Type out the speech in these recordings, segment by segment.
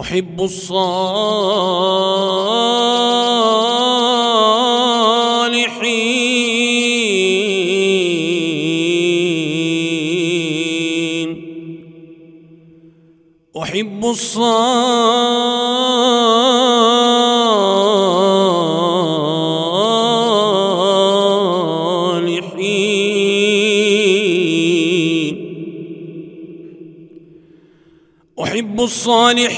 أحب الصالحين. أحب الصالحين. أحب الصالحين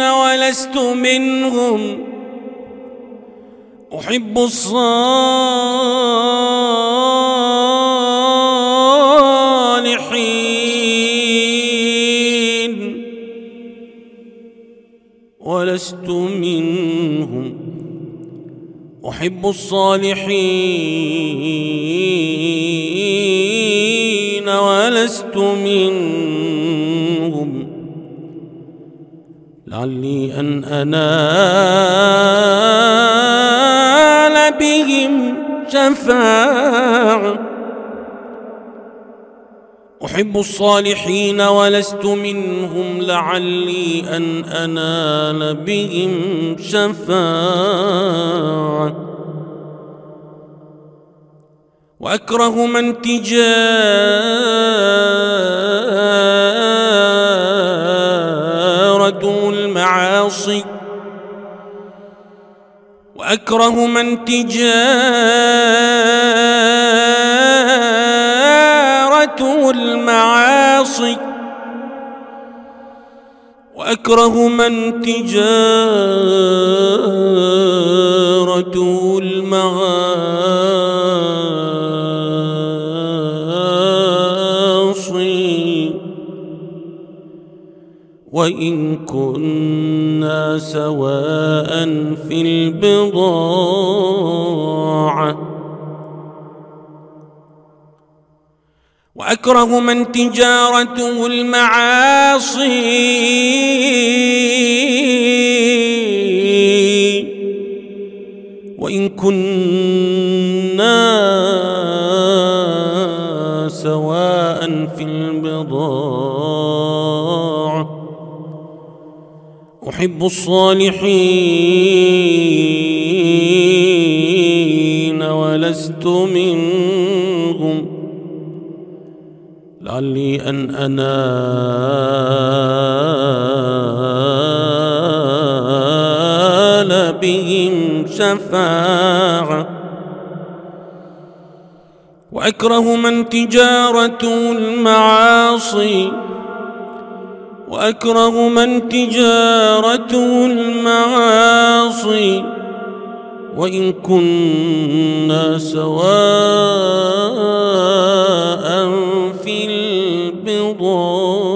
ولست منهم. أحب الصالحين ولست منهم. أحب الصالحين ولست منهم. لعلي أن أنال بهم شفاعة. أحب الصالحين ولست منهم. لعلي أن أنال بهم شفاعة. وأكره من تجارته المعاصي. وأكره من تجارته المعاصي. وأكره من تجارته المعاصي. وإن كنا سواء في البضاعة. وأكره من تجارته المعاصي. وإن كنا سواء في البضاعة. أحب الصالحين ولست منهم. لعلي أن أنال بهم شفاعة. وأكره من تجارته المعاصي وأكره من تجارته المعاصي. وإن كنا سواء في البضاعة